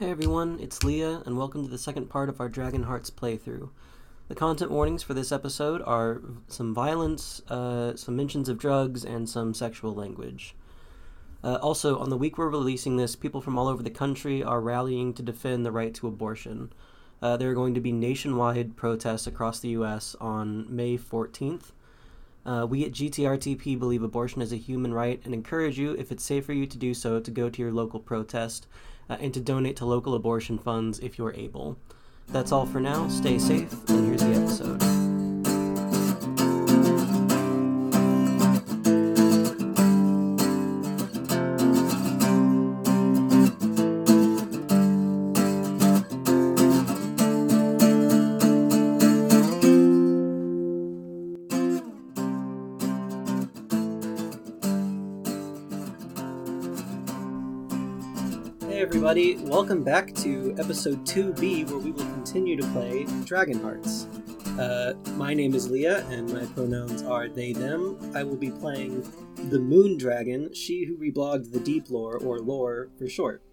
Hey everyone, it's Lia, and welcome to the second part of our Dragonhearts playthrough. The content warnings for this episode are some violence, uh, some mentions of drugs, and some sexual language. Uh, also, on the week we're releasing this, people from all over the country are rallying to defend the right to abortion. Uh, there are going to be nationwide protests across the U.S. on May 14th. Uh, we at GTRTP believe abortion is a human right and encourage you, if it's safe for you to do so, to go to your local protest uh, and to donate to local abortion funds if you're able. That's all for now. Stay safe, and here's the episode. Everybody, welcome back to episode 2B where we will continue to play Dragonhearts. Uh, my name is Lia and my pronouns are they, them. I will be playing the Moon Dragon, she who reblogged the Deep Lore, or Lore for short.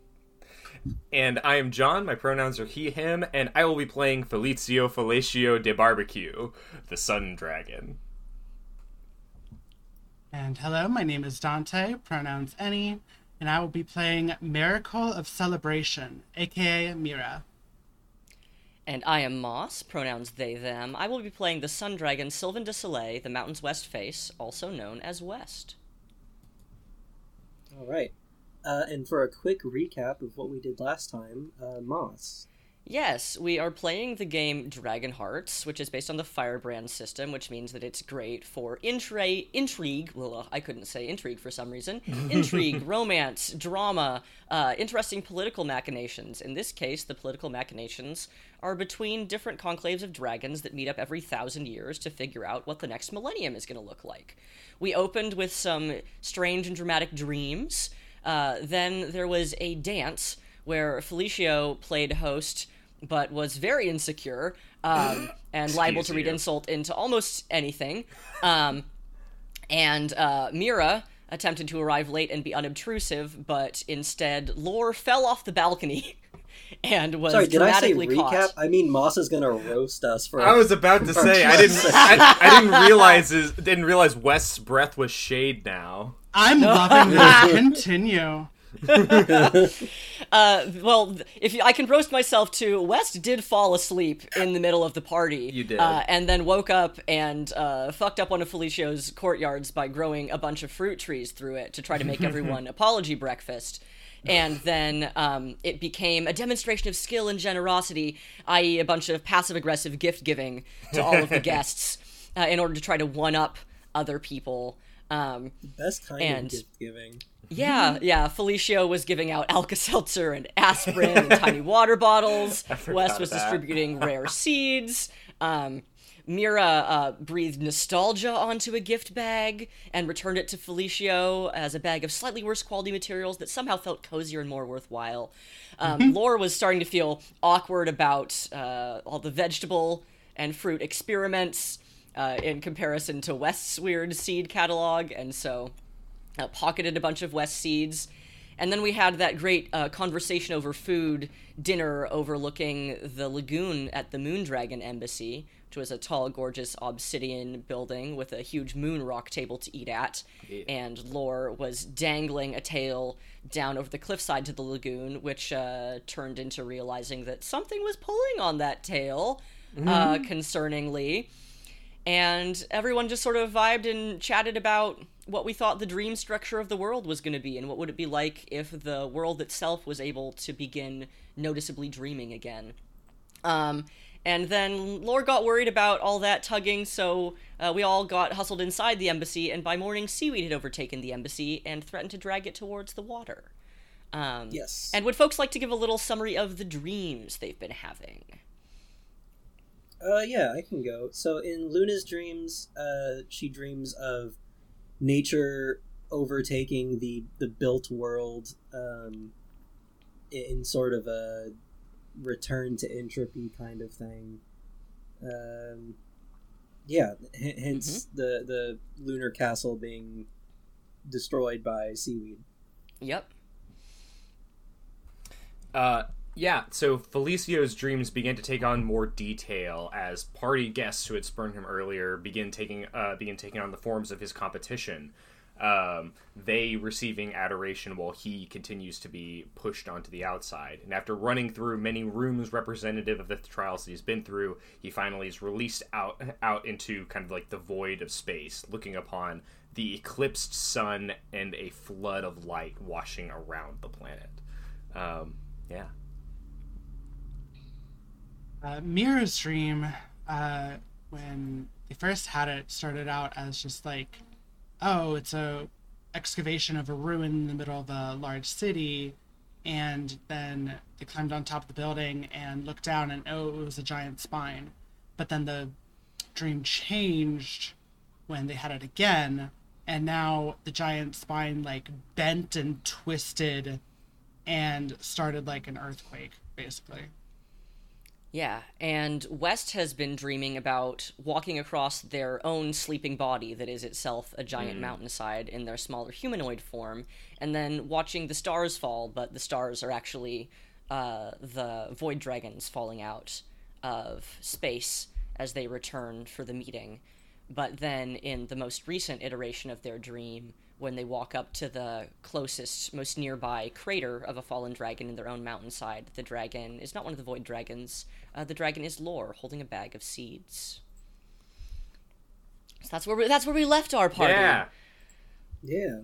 And I am John, my pronouns are he, him, and I will be playing Felicio Fellatio de Barbecue, the Sun Dragon. And hello, my name is Dante, pronouns any, and I will be playing Miracle of Celebration, aka Mira. And I am Moss, pronouns they, them. I will be playing the Sun Dragon Sylvan de Soleil, the mountain's west face, also known as West. All right. Uh, and for a quick recap of what we did last time, uh, Moss. Yes, we are playing the game Dragonhearts, which is based on the Firebrand system, which means that it's great for intra- intrigue. Well, I couldn't say intrigue for some reason. Intrigue, romance, drama, uh, interesting political machinations. In this case, the political machinations are between different conclaves of dragons that meet up every thousand years to figure out what the next millennium is going to look like. We opened with some strange and dramatic dreams. Uh, then there was a dance where Felicio played host but was very insecure um, and liable to read you. insult into almost anything. Um, and uh, Mira attempted to arrive late and be unobtrusive, but instead Lore fell off the balcony and was Sorry, did I say dramatically recap? caught. I mean, Moss is gonna roast us for. I was about to say I didn't I, I didn't realize his, didn't realize West's breath was shade now. I'm loving this. Continue. Uh, well, if you, I can roast myself too, West did fall asleep in the middle of the party. You did. uh, and then woke up and uh, fucked up one of Felicio's courtyards by growing a bunch of fruit trees through it to try to make everyone apology breakfast. And then um, it became a demonstration of skill and generosity, i.e., a bunch of passive aggressive gift giving to all of the guests uh, in order to try to one up other people. Um, Best kind and- of gift giving. Yeah, yeah. Felicio was giving out Alka Seltzer and aspirin and tiny water bottles. West was that. distributing rare seeds. Um, Mira uh, breathed nostalgia onto a gift bag and returned it to Felicio as a bag of slightly worse quality materials that somehow felt cozier and more worthwhile. Um, Lore was starting to feel awkward about uh, all the vegetable and fruit experiments uh, in comparison to West's weird seed catalog, and so uh, pocketed a bunch of West seeds. And then we had that great uh, conversation over food dinner overlooking the lagoon at the Moondragon Embassy, which was a tall, gorgeous obsidian building with a huge moon rock table to eat at. And Lore was dangling a tail down over the cliffside to the lagoon, which uh, turned into realizing that something was pulling on that tail, uh, concerningly and everyone just sort of vibed and chatted about what we thought the dream structure of the world was going to be and what would it be like if the world itself was able to begin noticeably dreaming again um, and then Lore got worried about all that tugging, so uh, we all got hustled inside the embassy, and by morning, seaweed had overtaken the embassy and threatened to drag it towards the water. Um, Yes. And would folks like to give a little summary of the dreams they've been having? Uh, yeah, I can go. So in Luna's dreams, uh, she dreams of nature overtaking the the built world, um, in, sort of a return to entropy kind of thing. Um, yeah, h- hence the the lunar castle being destroyed by seaweed. Yep. Uh, Yeah, so Felicio's dreams begin to take on more detail as party guests who had spurned him earlier begin taking uh, begin taking on the forms of his competition. Um, they receiving adoration while he continues to be pushed onto the outside. And after running through many rooms representative of the trials that he's been through, he finally is released out out into kind of like the void of space, looking upon the eclipsed sun and a flood of light washing around the planet. Um, yeah. Uh, Mira's dream, uh, when they first had it, started out as just like, oh, it's a excavation of a ruin in the middle of a large city, and then they climbed on top of the building and looked down, and oh, it was a giant spine. But then the dream changed when they had it again, and now the giant spine like bent and twisted, and started like an earthquake, basically. Yeah, and West has been dreaming about walking across their own sleeping body that is itself a giant mountainside in their smaller humanoid form, and then watching the stars fall, but the stars are actually uh, the void dragons falling out of space as they return for the meeting. But then in the most recent iteration of their dream, when they walk up to the closest, most nearby crater of a fallen dragon in their own mountainside, the dragon is not one of the void dragons. Uh, the dragon is Lore, holding a bag of seeds. So that's where we, that's where we left our party. Yeah. Yeah.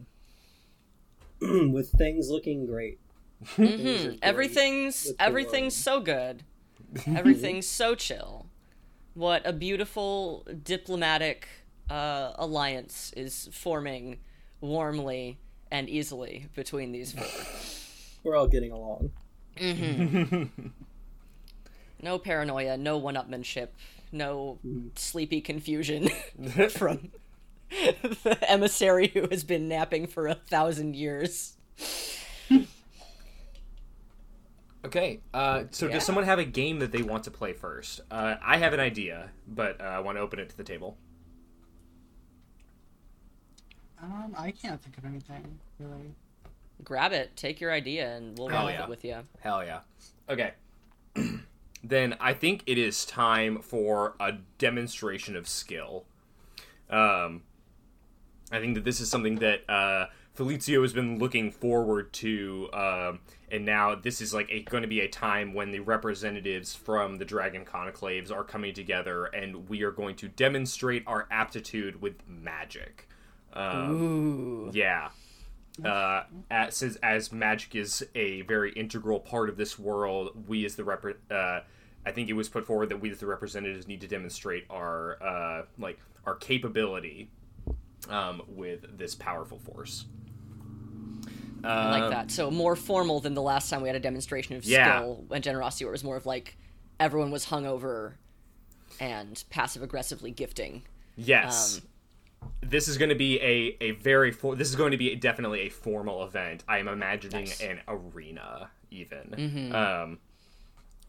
With things looking great. Things are Mhm. great Everything's with the everything's so good. Everything's so chill. What a beautiful diplomatic uh, alliance is forming warmly and easily between these four. We're all getting along. No paranoia, no one-upmanship, no sleepy confusion from the emissary who has been napping for a thousand years. Okay, uh, so Yeah. does someone have a game that they want to play first? Uh, I have an idea, but uh, I want to open it to the table. Um, I can't think of anything really. Grab it, take your idea, and we'll Hell run with yeah. it with you. Hell yeah. Okay. then I think it is time for a demonstration of skill. Um, I think that this is something that uh, Felicio has been looking forward to, um, and now this is like going to be a time when the representatives from the Dragon Conclaves are coming together, and we are going to demonstrate our aptitude with magic. Um, Ooh. yeah. Uh, as, as magic is a very integral part of this world, we as the rep, uh, I think it was put forward that we as the representatives need to demonstrate our uh, like our capability um, with this powerful force. I like Um, that. So more formal than the last time we had a demonstration of Yeah. skill and generosity, where it was more of like everyone was hungover and passive aggressively gifting. Yes. Um, this is going to be a, a very for, this is going to be definitely a formal event. I am imagining Nice. an arena even. Um,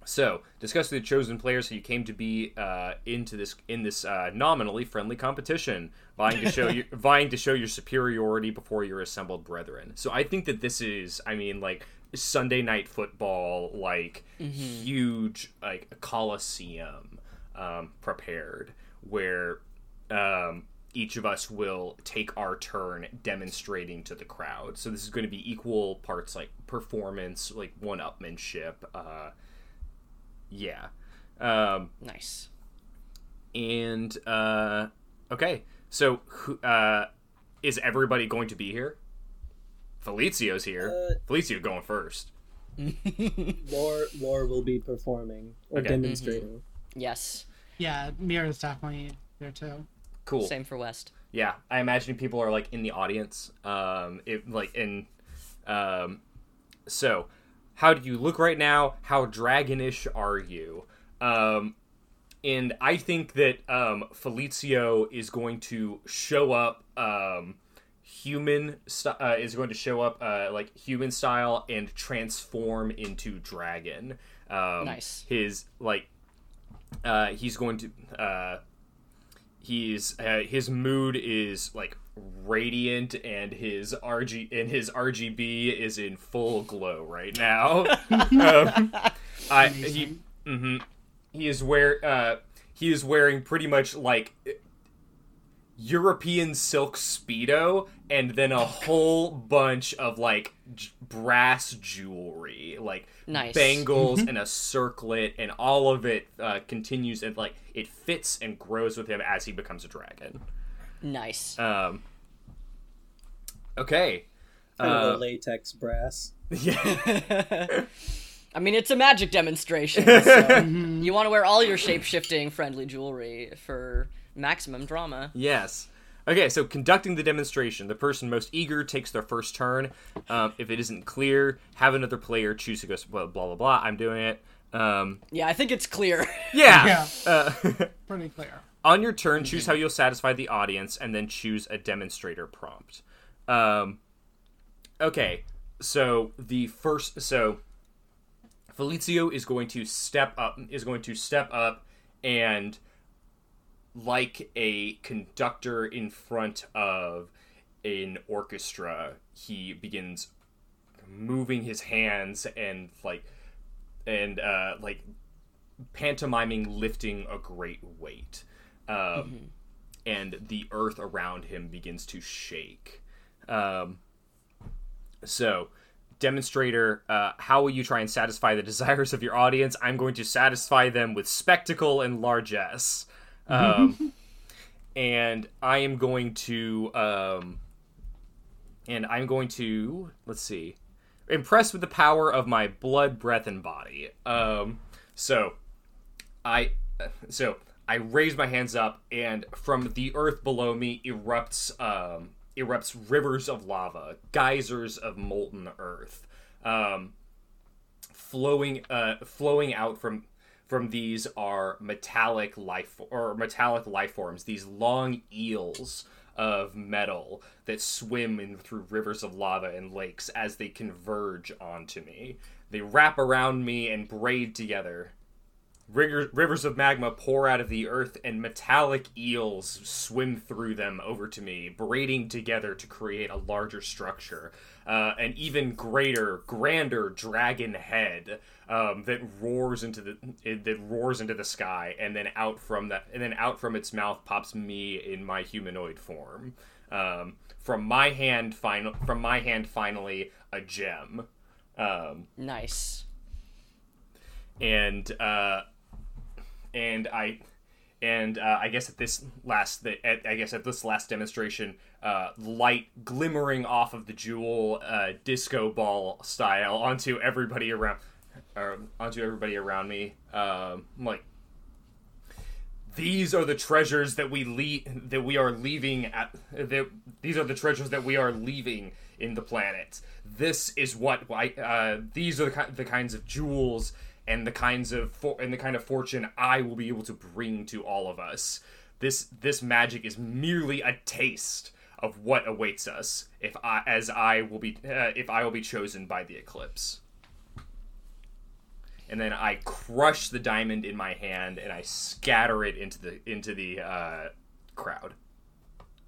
so discuss with the chosen players who you came to be uh, into this in this uh, nominally friendly competition, vying to show your vying to show your superiority before your assembled brethren. So I think that this is, I mean, like Sunday night football, like huge, like a coliseum um, prepared where um, each of us will take our turn demonstrating to the crowd. So this is going to be equal parts like performance, like one-upmanship. Uh, yeah. Um, Nice. and uh, okay, so who, uh, is everybody going to be here? Felicio's here. Uh, Felicio going first. Lore, Lore will be performing or Okay. demonstrating. Yes. Yeah, Mira's definitely there too. Cool. Same for West. Yeah, I imagine people are like in the audience. Um, it like in, um, so how do you look right now? How dragonish are you? Um, and I think that um, Felicio is going to show up. Um, human st- uh, is going to show up uh, like human style and transform into dragon. Um, Nice. His like, uh, he's going to. He's uh, his mood is like radiant and his RG and his RGB is in full glow right now. um, I he mhm. he is wear uh he is wearing pretty much like European silk speedo and then a whole bunch of like j- brass jewelry, like Nice. bangles and a circlet, and all of it uh, continues and like it fits and grows with him as he becomes a dragon. Nice. Um. Okay. Kind of Uh, a latex brass. yeah. I mean, it's a magic demonstration. So you want to wear all your shape shifting friendly jewelry for maximum drama. Yes. Okay, so conducting the demonstration, the person most eager takes their first turn. Um, if it isn't clear, have another player choose to go blah blah blah. blah. I'm doing it. Um, Yeah, I think it's clear. yeah. Yeah. Uh, Pretty clear. on your turn, choose how you'll satisfy the audience, and then choose a demonstrator prompt. Um, okay, so the first, so Felicio is going to step up, is going to step up, and like a conductor in front of an orchestra, he begins moving his hands and like and uh like pantomiming lifting a great weight. Um and the earth around him begins to shake. Um so demonstrator uh, how will you try and satisfy the desires of your audience? I'm going to satisfy them with spectacle and largesse um, and i am going to um, and i'm going to let's see impressed with the power of my blood breath and body. Um, so i so i raise my hands up and from the earth below me erupts um, erupts rivers of lava geysers of molten earth um, flowing uh flowing out from from these are metallic life or metallic life forms these long eels of metal that swim in through rivers of lava and lakes as they converge onto me. They wrap around me and braid together rivers of magma pour out of the earth, and metallic eels swim through them over to me, braiding together to create a larger structure. Uh, an even greater, grander dragon head um, that roars into the it, that roars into the sky, and then out from that, and then out from its mouth pops me in my humanoid form. Um, from my hand, final from my hand, finally a gem. Um, nice. and uh, and I and uh, I guess at this last at, I guess at this last demonstration, uh, light glimmering off of the jewel uh, disco ball style onto everybody around, or onto everybody around me. Um, like these are the treasures that we le- that we are leaving at that these are the treasures that we are leaving in the planet this is what I, uh, these are the, ki- the kinds of jewels and the kinds of for- and the kind of fortune I will be able to bring to all of us this this magic is merely a taste of what awaits us if I as I will be uh, if I will be chosen by the eclipse and then I crush the diamond in my hand and I scatter it into the into the uh, crowd.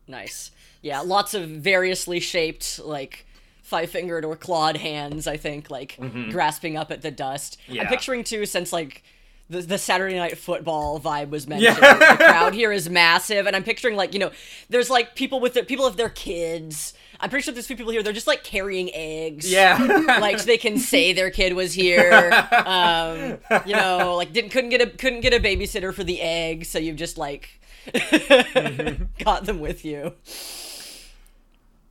Nice. Yeah, lots of variously shaped, like five fingered or clawed hands, I think, like grasping up at the dust. Yeah. I'm picturing too, since like the, the Saturday night football vibe was mentioned. Yeah. the crowd here is massive, and I'm picturing like, you know, there's like people with their people of their kids. I'm pretty sure there's few people here, they're just like carrying eggs. Yeah, like so they can say their kid was here. Um, you know, like didn't couldn't get a couldn't get a babysitter for the eggs, so you've just like got them with you.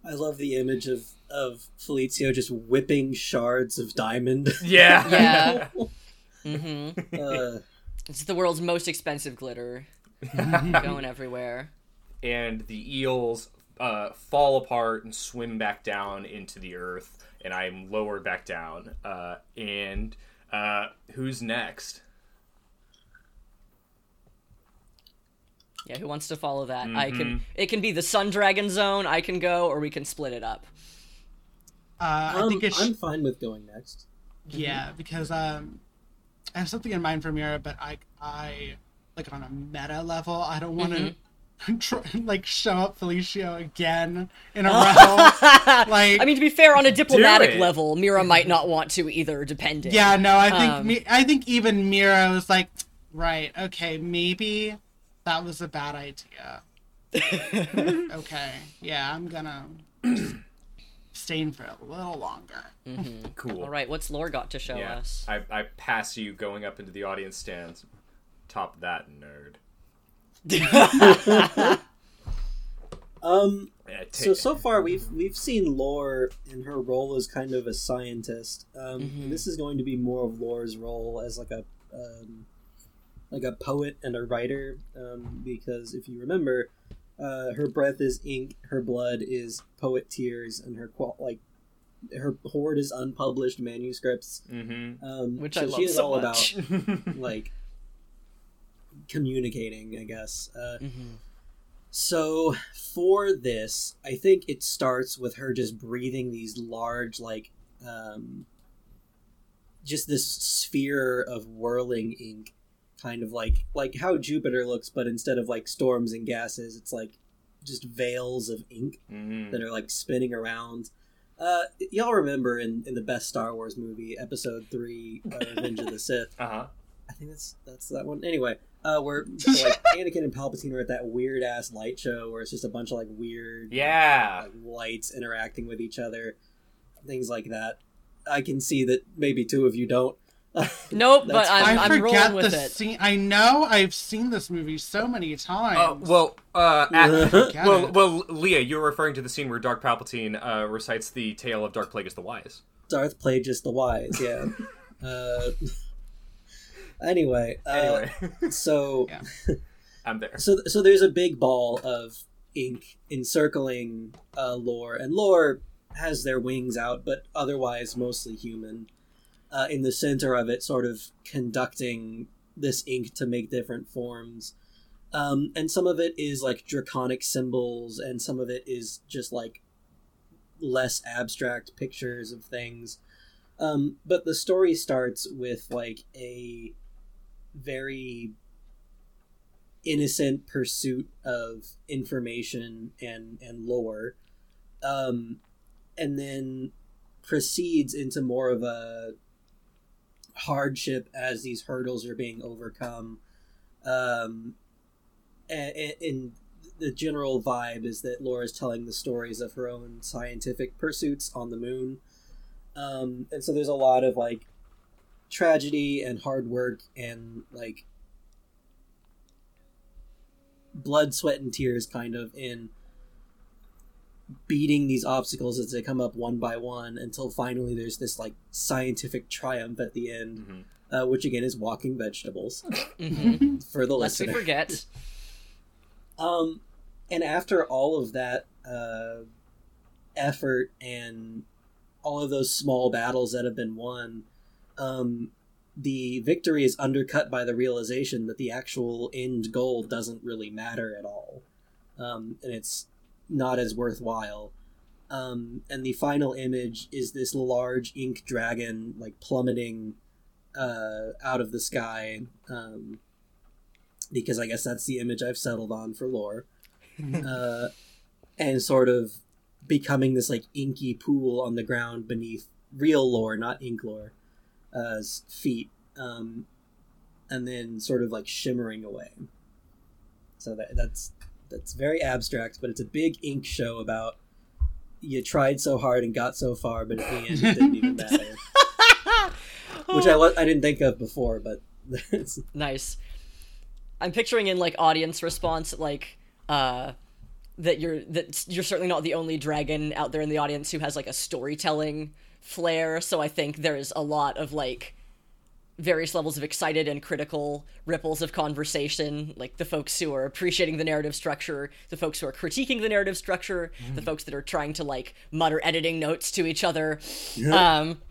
I love the image of of Felicio just whipping shards of diamond. yeah, Yeah, uh, it's the world's most expensive glitter, going everywhere. And the eels uh, fall apart and swim back down into the earth, and I'm lowered back down. Uh, and uh, who's next? Yeah, who wants to follow that? I can. It can be the Sun Dragon Zone. I can go, or we can split it up. Uh, I I'm, think it's I'm fine with going next. yeah because um, I have something in mind for Mira, but I I like on a meta level, I don't want to tr- like show up Felicio again in a row. like I mean, to be fair, on a diplomatic level, Mira might not want to either, depending. yeah, no, I think Um, me, I think even Mira was like, right, okay, maybe that was a bad idea. okay, yeah, I'm gonna abstain for a little longer. Cool. All right, what's Lore got to show Yeah. us? I, I pass you going up into the audience stands. Top that nerd. Um, Yeah, so so far we've we've seen Lore in her role as kind of a scientist. Um, Mhm. This is going to be more of Lore's role as like a um, like a poet and a writer. Um, because if you remember, uh, her breath is ink, her blood is poet tears, and her qual- like her hoard is unpublished manuscripts. Mhm. Um, Which so I love she is so all much. about like communicating, I guess. Uh, Mhm. so for this, I think it starts with her just breathing these large, like, um, just this sphere of whirling ink, kind of like like how Jupiter looks, but instead of like storms and gases, it's like just veils of ink Mhm. that are like spinning around. Uh, y'all remember in, in the best Star Wars movie, Episode Three, uh, Revenge of the Sith? Uh-huh. I think that's that's that one. Anyway, uh, where like Anakin and Palpatine are at that weird ass light show where it's just a bunch of like weird Yeah. like, lights interacting with each other, things like that. I can see that maybe two of you don't. Nope, but I'm, I I'm forget rolling the with it. scene. I know I've seen this movie so many times. Oh, well, uh, at- well, it. well, Lia, you're referring to the scene where Darth Palpatine uh, recites the tale of Darth Plagueis the Wise. Darth Plagueis the wise, yeah. uh, anyway, uh, Anyway, so Yeah. I'm there. so so there's a big ball of ink encircling uh, Lore, and Lore has their wings out, but otherwise mostly human. Uh, in the center of it, sort of conducting this ink to make different forms. Um, and some of it is like draconic symbols, and some of it is just like less abstract pictures of things. Um, but the story starts with like a very innocent pursuit of information and and lore um and then proceeds into more of a hardship as these hurdles are being overcome. Um and, and the general vibe is that Lore's telling the stories of her own scientific pursuits on the moon. Um and so there's a lot of like tragedy and hard work and like blood, sweat, and tears kind of in beating these obstacles as they come up one by one until finally there's this like scientific triumph at the end, Mhm. uh, which again is walking vegetables hmm for the Lest we listener. forget. Um, and after all of that uh, effort and all of those small battles that have been won, um, the victory is undercut by the realization that the actual end goal doesn't really matter at all, um, and it's not as worthwhile. Um, and the final image is this large ink dragon, like plummeting uh, out of the sky. Um, because I guess that's the image I've settled on for lore, uh, and sort of becoming this like inky pool on the ground beneath real lore, not ink lore, uh, feet, um, and then sort of like shimmering away. So that that's that's very abstract, but it's a big ink show about you tried so hard and got so far, but at the end it didn't even matter. Which I wa- I didn't think of before, but it's, Nice. I'm picturing in like audience response like uh that you're that you're certainly not the only dragon out there in the audience who has like a storytelling flair, so I think there's a lot of like various levels of excited and critical ripples of conversation, like the folks who are appreciating the narrative structure, the folks who are critiquing the narrative structure, the folks that are trying to like mutter editing notes to each other. Um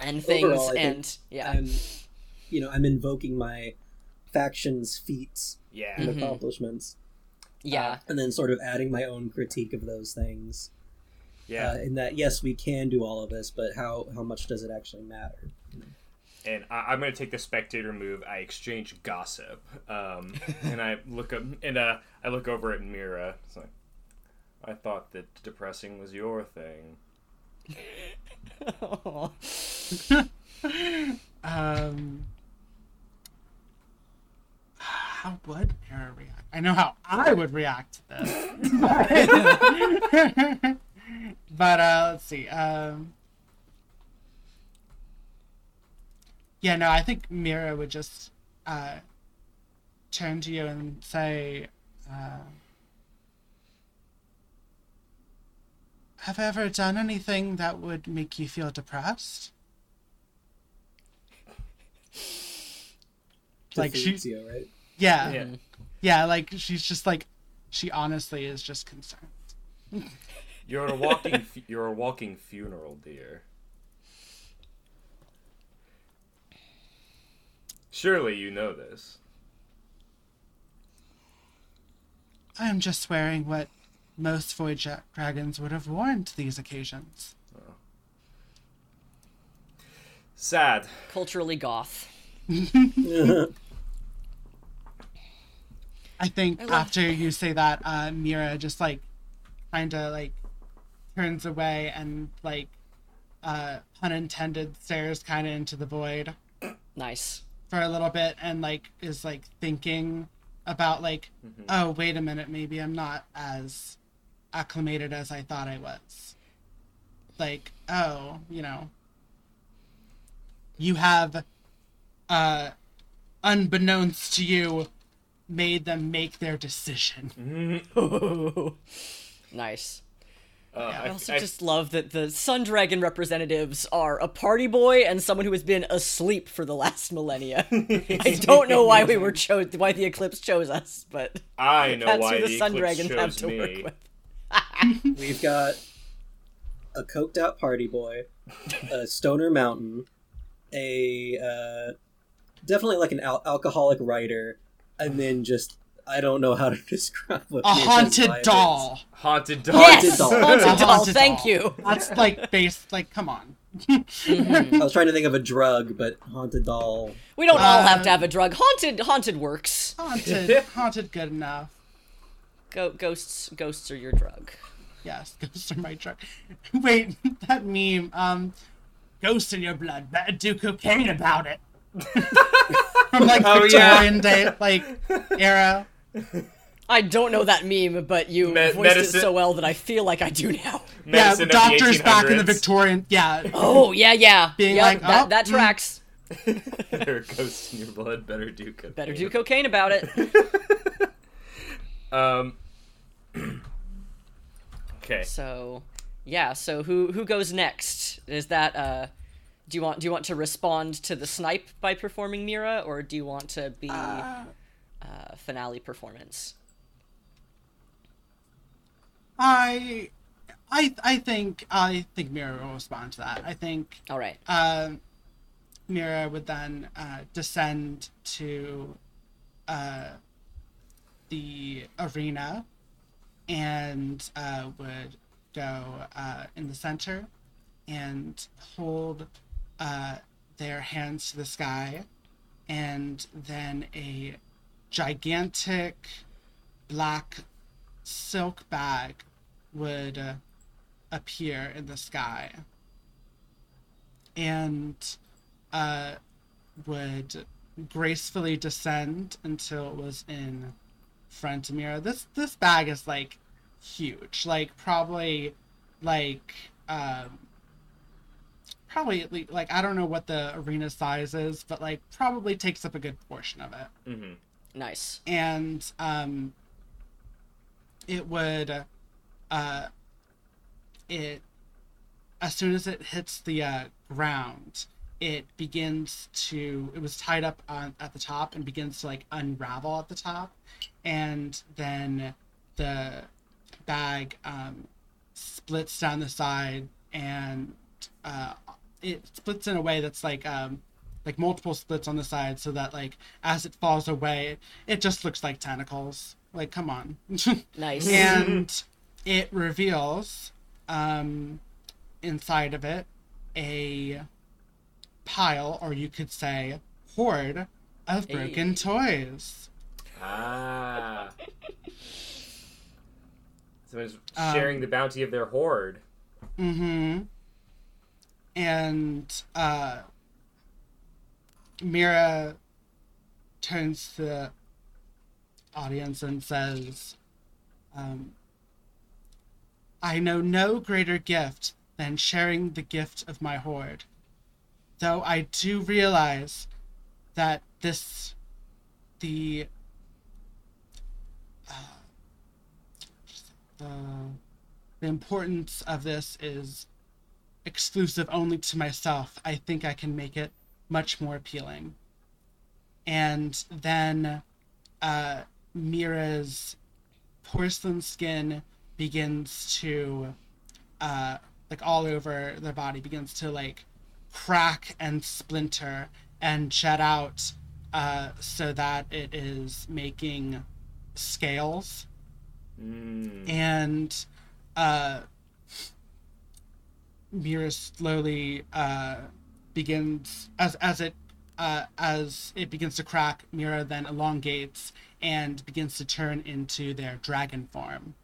and things Overall, I think and yeah. I'm, you know, I'm invoking my faction's feats Yeah. and Mm-hmm. accomplishments, yeah. and then sort of adding my own critique of those things. Yeah. Uh, in that, yes, we can do all of this, but how how much does it actually matter? And I, am going to take the spectator move. I exchange gossip, um, and I look up and uh, I look over at Mira. It's like, I thought that depressing was your thing. um, how would Mira react? I know how I would react to this, but uh, let's see. Um, yeah, no, I think Mira would just uh, turn to you and say, uh, "Have I ever done anything that would make you feel depressed?" like she's right? Yeah, yeah, yeah. Like she's just like, she honestly is just concerned. you're a walking, you're a walking funeral, dear. Surely you know this. I am just wearing what most void dragons would have worn to these occasions. Oh. Sad. Culturally goth. I think I after you say that, uh, Mira just like kind of like turns away and like uh, unintended stares kind of into the void. Nice for a little bit and like is like thinking about like mm-hmm. oh wait a minute maybe i'm not as acclimated as i thought i was. Like oh you know. You have uh unbeknownst to you made them make their decision. Nice uh, yeah, I, also I, just love that the Sun Dragon representatives are a party boy and someone who has been asleep for the last millennia. I don't know why we were chose, why the Eclipse chose us, but I know that's why who the, the Sun Dragons have to me. work with. We've got a coked out party boy, a stoner mountain, a uh, definitely like an al- alcoholic writer, and then just I don't know how to describe what a haunted doll. Haunted doll. Yes, haunted doll. Haunted doll. Thank you. That's like based. Like, come on. mm-hmm. I was trying to think of a drug, but haunted doll. We don't uh, all have to have a drug. Haunted, haunted works. Haunted, haunted, good enough. Go, ghosts, ghosts are your drug. Yes, ghosts are my drug. Wait, that meme. Um, ghost in your blood. Better do cocaine about it. From like oh, Victorian yeah. day, like era. I don't know that meme, but you Me- voiced medicine. it so well that I feel like I do now. Medicine yeah, doctors back in the Victorian. Yeah. Oh yeah, yeah. Being yep, like, that, oh, that mm. tracks. there goes in your blood. Better do cocaine. Better do cocaine about it. um. okay. So, yeah. So who who goes next? Is that uh? Do you want do you want to respond to the snipe by performing Mira, or do you want to be uh, uh, finale performance? I, I, I think I think Mira will respond to that. I think. All right. Uh, Mira would then uh, descend to uh, the arena and uh, would go uh, in the center and hold uh, their hands to the sky, and then a gigantic black silk bag would uh, appear in the sky and uh, would gracefully descend until it was in front of Mira. This this bag is like huge, like probably like um, probably like I don't know what the arena size is, but like probably takes up a good portion of it. Mm-hmm. Nice. And um, it would, uh, it as soon as it hits the uh, ground, it begins to. It was tied up on at the top and begins to like unravel at the top, and then the bag um, splits down the side and uh, it splits in a way that's like um like multiple splits on the side so that like as it falls away it just looks like tentacles like come on nice and it reveals um inside of it a pile, or you could say hoard of broken Hey. toys. Ah. Someone's Um, sharing the bounty of their hoard. Mm-hmm. And uh Mira turns to the audience and says, um, I know no greater gift than sharing the gift of my hoard. Though I do realize that this the uh, the importance of this is exclusive only to myself. I think I can make it much more appealing. And then uh, Mira's porcelain skin begins to, uh, like all over their body, begins to like crack and splinter and jet out uh, so that it is making scales Mm. and uh, Mira slowly uh, begins as as it uh, as it begins to crack. Mira then elongates and begins to turn into their dragon form,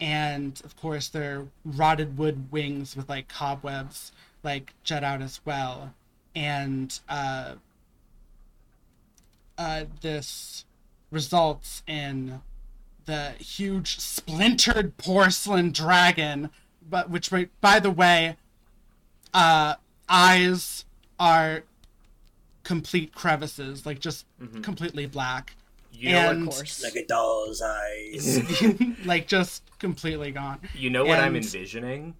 and of course their rotted wood wings with like cobwebs like jet out as well, and uh, uh, this results in the huge splintered porcelain dragon, but which by the way, uh, eyes are complete crevices, like just completely black, You know and- Of what? course. Like a doll's eyes. like just completely gone. You know what I'm envisioning?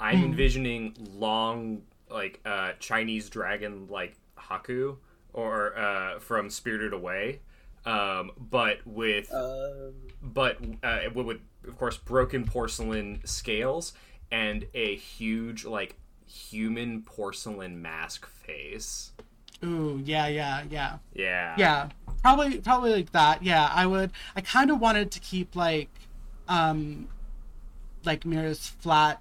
I'm envisioning long, like uh, Chinese dragon, like Haku, or uh, from Spirited Away, um, but with um, but uh, with, with of course broken porcelain scales and a huge like human porcelain mask face. Ooh, yeah, yeah, yeah. Yeah. Yeah, probably probably like that. Yeah, I would. I kind of wanted to keep like, um, like Mira's flat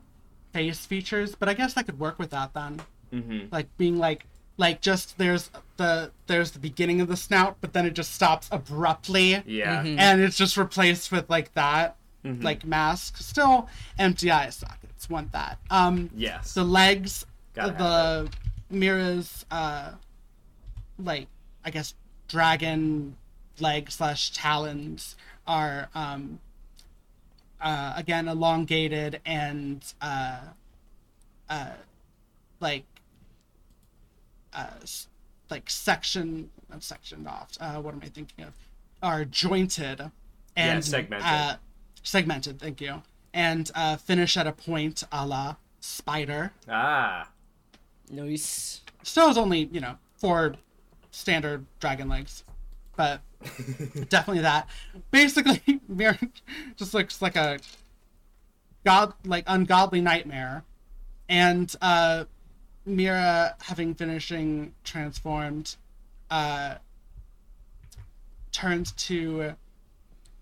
face features, but I guess I could work with that then. Mm-hmm. Like being like like just there's the there's the beginning of the snout, but then it just stops abruptly, Yeah. and it's just replaced with like that Mhm. like mask. Still empty eye Want that. Um, Yes. the legs Gotta the Mira's uh like I guess dragon leg slash talons are um uh again elongated and uh uh like uh like section not sectioned off uh what am I thinking of are jointed and segmented. uh segmented thank you and uh finish at a point a la spider Ah. Nice. Still is only, you know, four standard dragon legs. But definitely that. Basically, Mira just looks like a god like ungodly nightmare. And uh Mira having finishing transformed uh turns to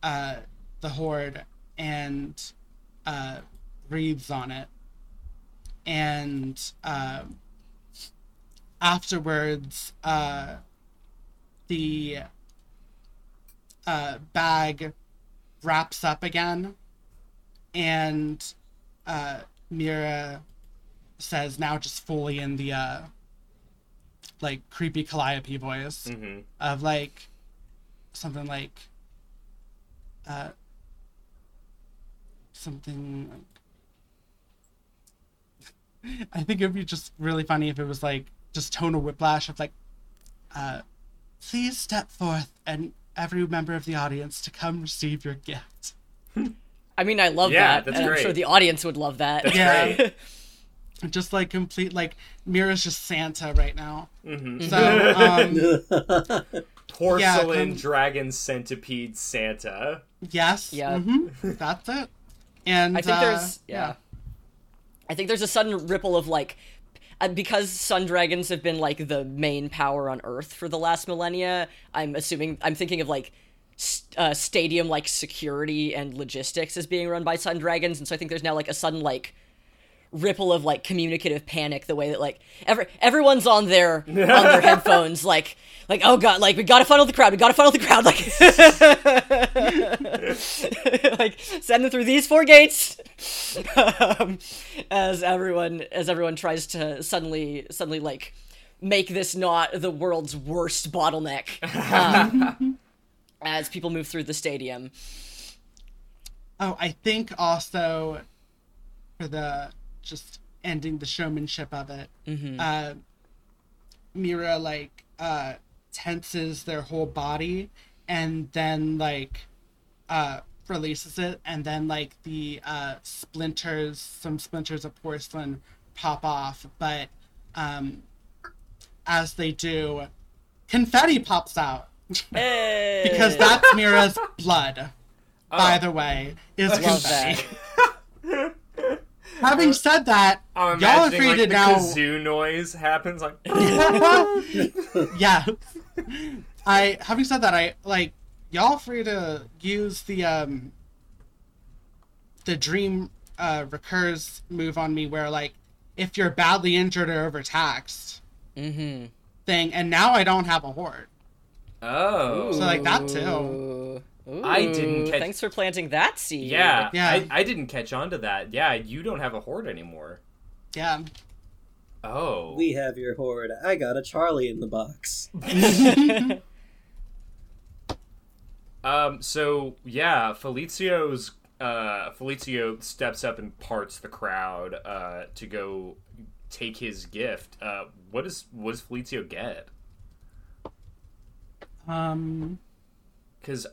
uh the hoard and uh breathes on it. And uh afterwards, uh, the uh, bag wraps up again, and uh, Mira says, now just fully in the uh, like creepy Calliope voice Mm-hmm. of like something like uh, something like I think it'd be just really funny if it was like just tonal whiplash of like, uh, please step forth and every member of the audience to come receive your gift. I mean, I love Yeah, that. that's and I'm sure the audience would love that. That's Yeah. great. Just like complete like Mira's just Santa right now. Mm-hmm. So um, Porcelain come- dragon centipede Santa. yes, Yeah. hmm that's it. And I think uh, there's yeah. I think there's a sudden ripple of like uh, because sun dragons have been like the main power on Earth for the last millennia. I'm assuming I'm thinking of like st- uh, stadium like security and logistics as being run by sun dragons, and so I think there's now like a sudden like ripple of like communicative panic the way that like every everyone's on their on their headphones like like oh god like we gotta funnel the crowd we gotta funnel the crowd like like send them through these four gates. Um, as everyone as everyone tries to suddenly suddenly like make this not the world's worst bottleneck um, as people move through the stadium. Oh, I think also for the just ending the showmanship of it, uh, Mira like uh, tenses their whole body and then like uh, releases it, and then like the uh, splinters, some splinters of porcelain pop off, but um, as they do, confetti pops out hey. because that's Mira's blood. By Oh. the way, is confetti. that Having said that, I'm y'all are free like to the now. kazoo noise happens like yeah, I. Having said that, I like y'all free to use the um the dream uh recurs move on me where like if you're badly injured or overtaxed mm-hmm thing, and now I don't have a hoard. oh So like that too. Ooh. I didn't catch- Thanks for planting that seed. yeah, Yeah. I, I didn't catch on to that yeah you don't have a hoard anymore Yeah. oh We have your hoard. I got a Charlie in the box. Um. So yeah, Felicio's uh Felicio steps up and parts the crowd uh to go take his gift. Uh, what does what does Felicio get? Um. Because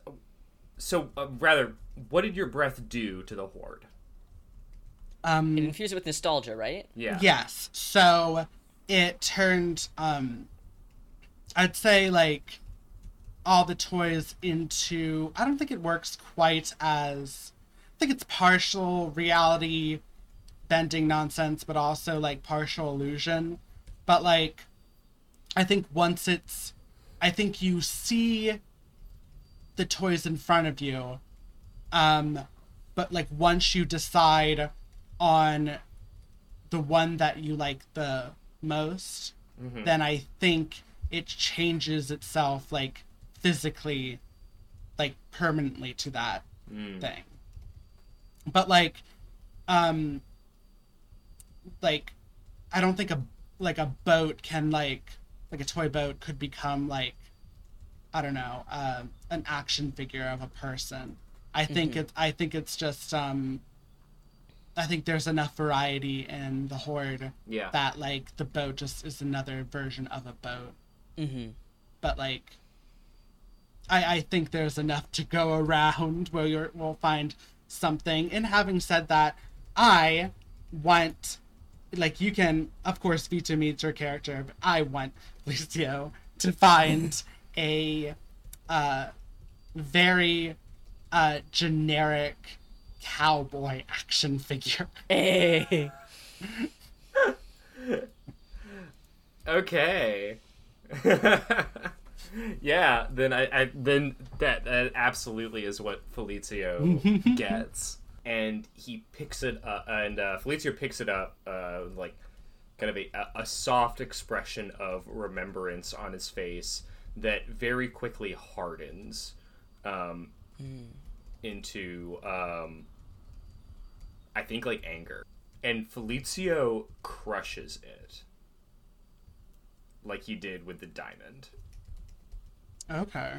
so uh, rather, what did your breath do to the hoard? Um. It infused it with nostalgia, right? Yeah. Yes. So it turned um I'd say like all the toys into I don't think it works quite as I think it's partial reality bending nonsense but also like partial illusion. But like I think once it's I think you see the toys in front of you um but like once you decide on the one that you like the most, then I think it changes itself like physically, like permanently to that thing. But like, um, like, I don't think a like a boat can like like a toy boat could become like I don't know uh, an action figure of a person. I think it's I think it's just um I think there's enough variety in the hoard Yeah. that like the boat just is another version of a boat. Mm-hmm. But like, I I think there's enough to go around where you're, we'll find something. And having said that, I want like you can of course Vita meets your character, but I want Lucio to find a uh very uh generic cowboy action figure. Hey. Okay. yeah, then I, I then that that absolutely is what Felicio gets, and he picks it up, and uh, Felicio picks it up, uh, like kind of a a soft expression of remembrance on his face that very quickly hardens um, into um, I think like anger, and Felicio crushes it. Like he did with the diamond. Okay.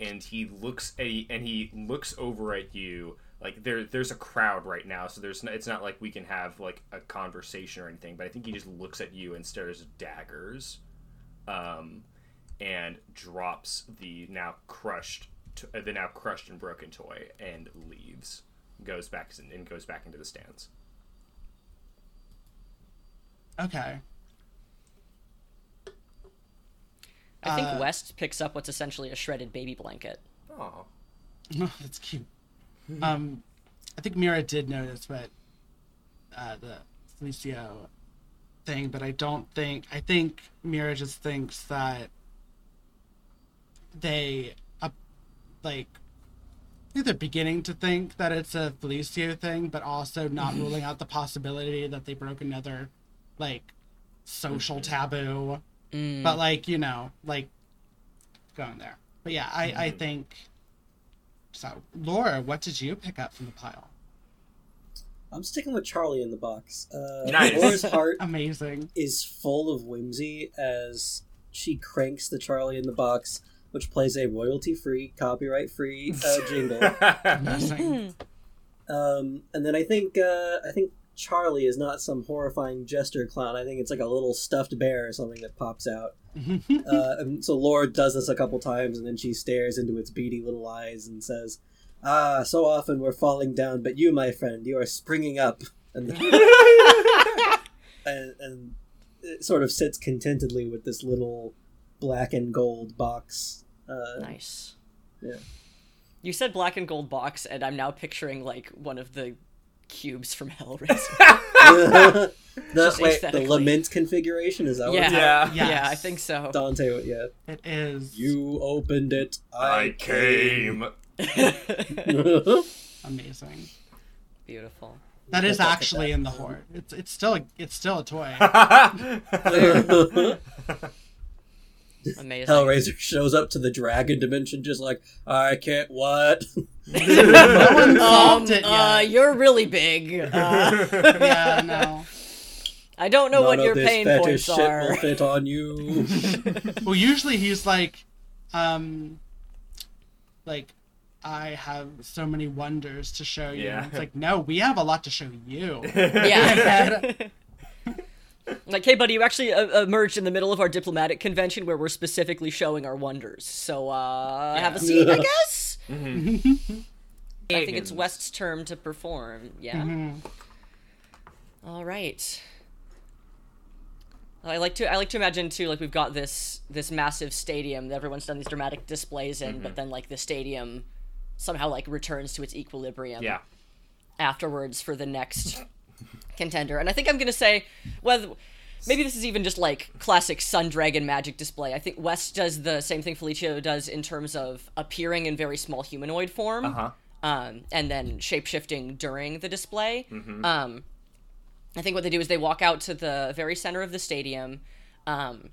and he looks at and he looks over at you. Like there there's a crowd right now so there's no, it's not like we can have like a conversation or anything but i think he just looks at you and stares daggers. Um and drops the now crushed to, uh, the now crushed and broken toy and leaves goes back and goes back into the stands Okay. I think Uh, West picks up what's essentially a shredded baby blanket. oh that's cute. Um, I think Mira did notice what uh, the Felicio thing, but I don't think. I think Mira just thinks that they, uh, like, think they're beginning to think that it's a Felicio thing, but also not ruling out the possibility that they broke another, like, social taboo. But like you know, like going there. But yeah, I I think. So Laura, what did you pick up from the pile? I'm sticking with Charlie in the box. Uh, Nice. Laura's heart Amazing. is full of whimsy as she cranks the Charlie in the box, which plays a royalty-free, copyright-free uh, jingle. Um, and then I think uh, I think Charlie is not some horrifying jester clown. I think it's like a little stuffed bear or something that pops out. uh, and so Laura does this a couple times, and then she stares into its beady little eyes and says, "Ah, so often we're falling down, but you, my friend, you are springing up." And and, and it sort of sits contentedly with this little black and gold box. Uh, Nice. Yeah. You said black and gold box, and I'm now picturing like one of the cubes from Hellraiser. the, Just wait, the lament configuration is that what yeah, it's Yeah. Yes. yeah, I think so. Dante? Yeah, It is you opened it. I, I came. amazing. Beautiful. That is actually that. in the hoard. It's it's still a, it's still a toy. Amazing. Hellraiser shows up to the dragon dimension, just like I can't. What? no one Um, solved it uh, you're really big. Uh, yeah, no. I don't know None what of your this pain fetish points shit are. will fit on you. Well, usually he's like, um, like, I have so many wonders to show you. Yeah. It's like, no, we have a lot to show you. Yeah. Like, hey, buddy, you actually uh, uh emerged in the middle of our diplomatic convention where we're specifically showing our wonders. So, uh, have a seat, I guess. Mm-hmm. I think it's mm-hmm. West's turn to perform. Yeah. Mm-hmm. All right. I like to I like to imagine too like we've got this this massive stadium that everyone's done these dramatic displays in, but then like the stadium somehow like returns to its equilibrium yeah. afterwards for the next contender. And I think I'm gonna say whether maybe this is even just like classic Sun Dragon magic display. I think West does the same thing Felicio does in terms of appearing in very small humanoid form Uh-huh. um, and then shapeshifting during the display. Um, I think what they do is they walk out to the very center of the stadium, um,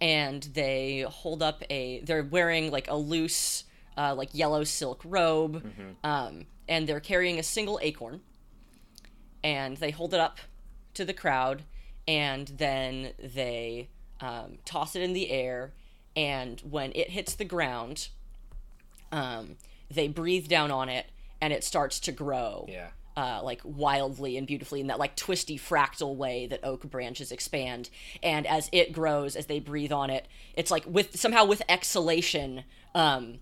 and they hold up a. They're wearing like a loose, uh, like yellow silk robe, um, and they're carrying a single acorn. And they hold it up to the crowd, and then they um, toss it in the air. And when it hits the ground, um, they breathe down on it, and it starts to grow Yeah. uh, like wildly and beautifully in that like twisty fractal way that oak branches expand. And as it grows, as they breathe on it, it's like with somehow with exhalation, um,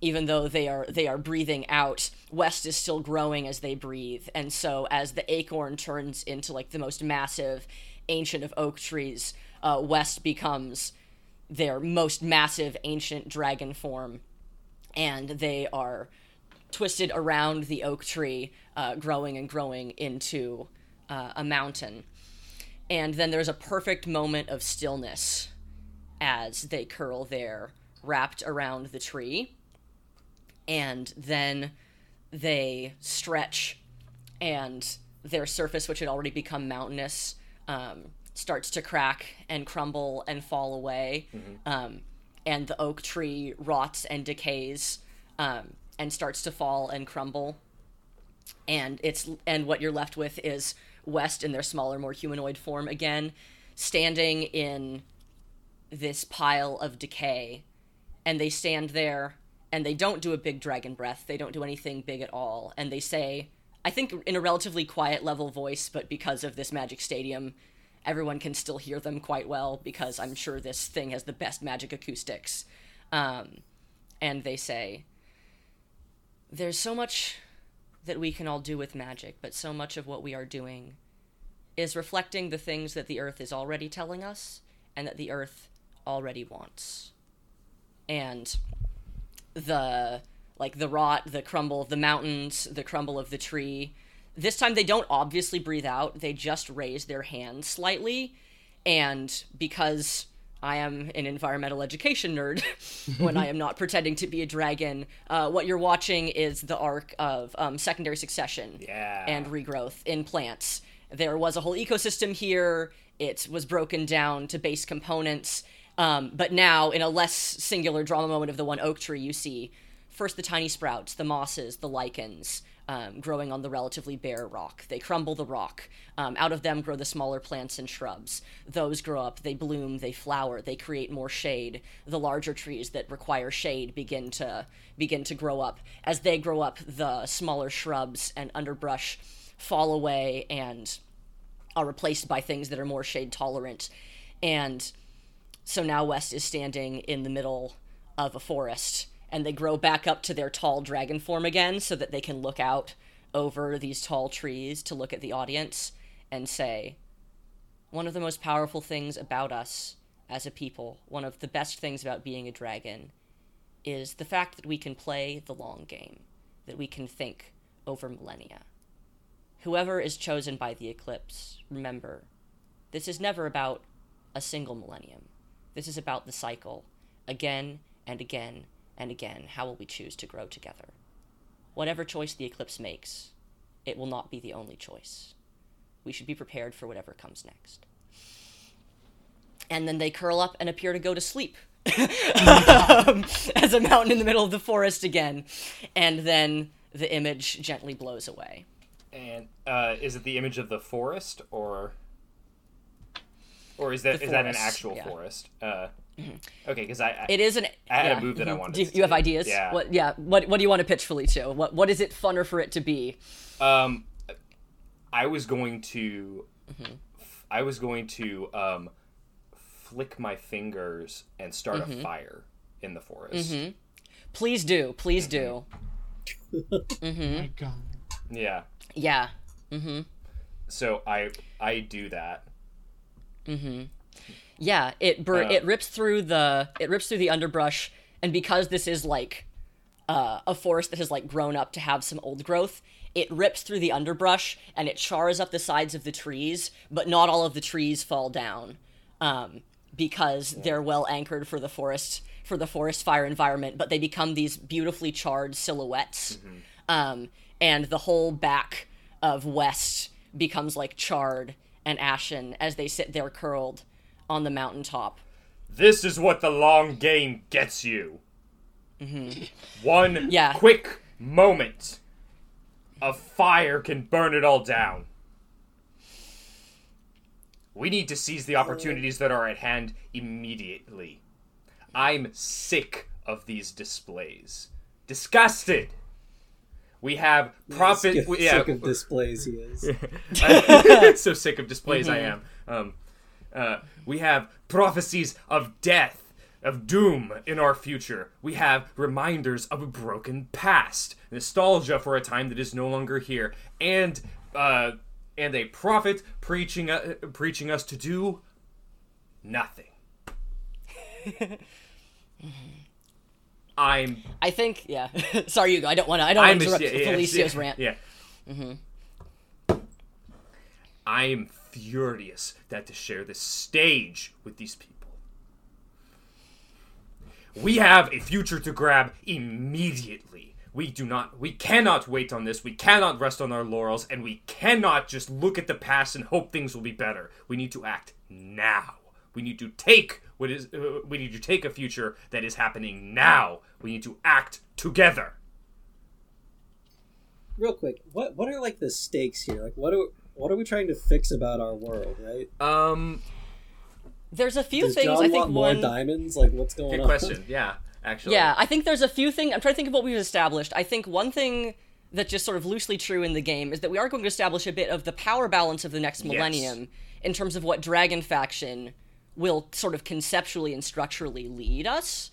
even though they are they are breathing out, West is still growing as they breathe. And so as the acorn turns into like the most massive, ancient of oak trees, uh, West becomes their most massive ancient dragon form and they are twisted around the oak tree, uh, growing and growing into uh, a mountain. And then there's a perfect moment of stillness as they curl there, wrapped around the tree. And then they stretch, and their surface, which had already become mountainous, um, starts to crack and crumble and fall away. Um, and the oak tree rots and decays um, and starts to fall and crumble. And it's and what you're left with is West in their smaller, more humanoid form again, standing in this pile of decay. And they stand there and they don't do a big dragon breath. They don't do anything big at all. And they say, I think in a relatively quiet level voice, but because of this magic stadium, everyone can still hear them quite well because I'm sure this thing has the best magic acoustics. Um, and they say, There's so much that we can all do with magic, but so much of what we are doing is reflecting the things that the earth is already telling us and that the earth already wants. And the like the rot, the crumble of the mountains, the crumble of the tree. This time they don't obviously breathe out, they just raise their hands slightly. And because I am an environmental education nerd when I am not pretending to be a dragon. Uh, what you're watching is the arc of um, secondary succession Yeah. and regrowth in plants. There was a whole ecosystem here. It was broken down to base components. Um, but now, in a less singular drama moment of the one oak tree, you see first the tiny sprouts, the mosses, the lichens, um, growing on the relatively bare rock. They crumble the rock. Um, out of them grow the smaller plants and shrubs. Those grow up, they bloom, they flower, they create more shade. The larger trees that require shade begin to begin to grow up. As they grow up, the smaller shrubs and underbrush fall away and are replaced by things that are more shade tolerant. And so now West is standing in the middle of a forest, and they grow back up to their tall dragon form again so that they can look out over these tall trees to look at the audience and say, One of the most powerful things about us as a people, one of the best things about being a dragon, is the fact that we can play the long game, that we can think over millennia. Whoever is chosen by the eclipse, remember, this is never about a single millennium. This is about the cycle, again and again and again. How will we choose to grow together? Whatever choice the eclipse makes, it will not be the only choice. We should be prepared for whatever comes next. And then they curl up and appear to go to sleep um, as a mountain in the middle of the forest again. And then the image gently blows away. And uh, is it the image of the forest or or is that The that an actual yeah. Mm-hmm. forest? Uh, okay, because I, I It is an. I had a move that I mhm. wanted Do you, to you have ideas? Yeah. What? Yeah. What? What do you want to pitch Felicio? What? What is it funner for it to be? um I was going to Mm-hmm. I was going to um flick my fingers and start Mm-hmm. a fire in the forest. Please do. Please do. My God. Yeah. Yeah. So I I do that. Yeah. It bur- Uh. it rips through the it rips through the underbrush, and because this is like uh, a forest that has like grown up to have some old growth. It rips through the underbrush and it chars up the sides of the trees, but not all of the trees fall down. Um, because they're well anchored for the forest for the forest fire environment, but they become these beautifully charred silhouettes. Um, and the whole back of West becomes like charred and ashen as they sit there curled on the mountaintop. This is what the long game gets you. One Mm-hmm. Yeah. quick moment of fire can burn it all down. We need to seize the opportunities that are at hand immediately. I'm sick of these displays. Disgusted. We have profit. Sick, we- yeah, sick of displays he is. so sick of displays I am. Um, uh, we have prophecies of death, of doom in our future. We have reminders of a broken past, nostalgia for a time that is no longer here, and uh, and a prophet preaching uh, preaching us to do nothing. I'm I think, yeah. Sorry, Hugo. I don't want to. I don't want to interrupt yeah, Felicio's yeah, rant. Yeah. Mm-hmm. I am furious that to share this stage with these people. We have a future to grab immediately. We do not we cannot wait on this. We cannot rest on our laurels and we cannot just look at the past and hope things will be better. We need to act now. We need to take what is uh, we need to take a future that is happening now. We need to act together. Real quick, what what are like the stakes here? Like, what are what are we trying to fix about our world? Right? Um There's a few Does things. John I think more one. diamonds? Like, what's going Good on? question. Yeah, actually. Yeah, I think there's a few things. I'm trying to think of what we've established. I think one thing that's just sort of loosely true in the game is that we are going to establish a bit of the power balance of the next millennium in terms of what Dragon Faction will sort of conceptually and structurally lead us.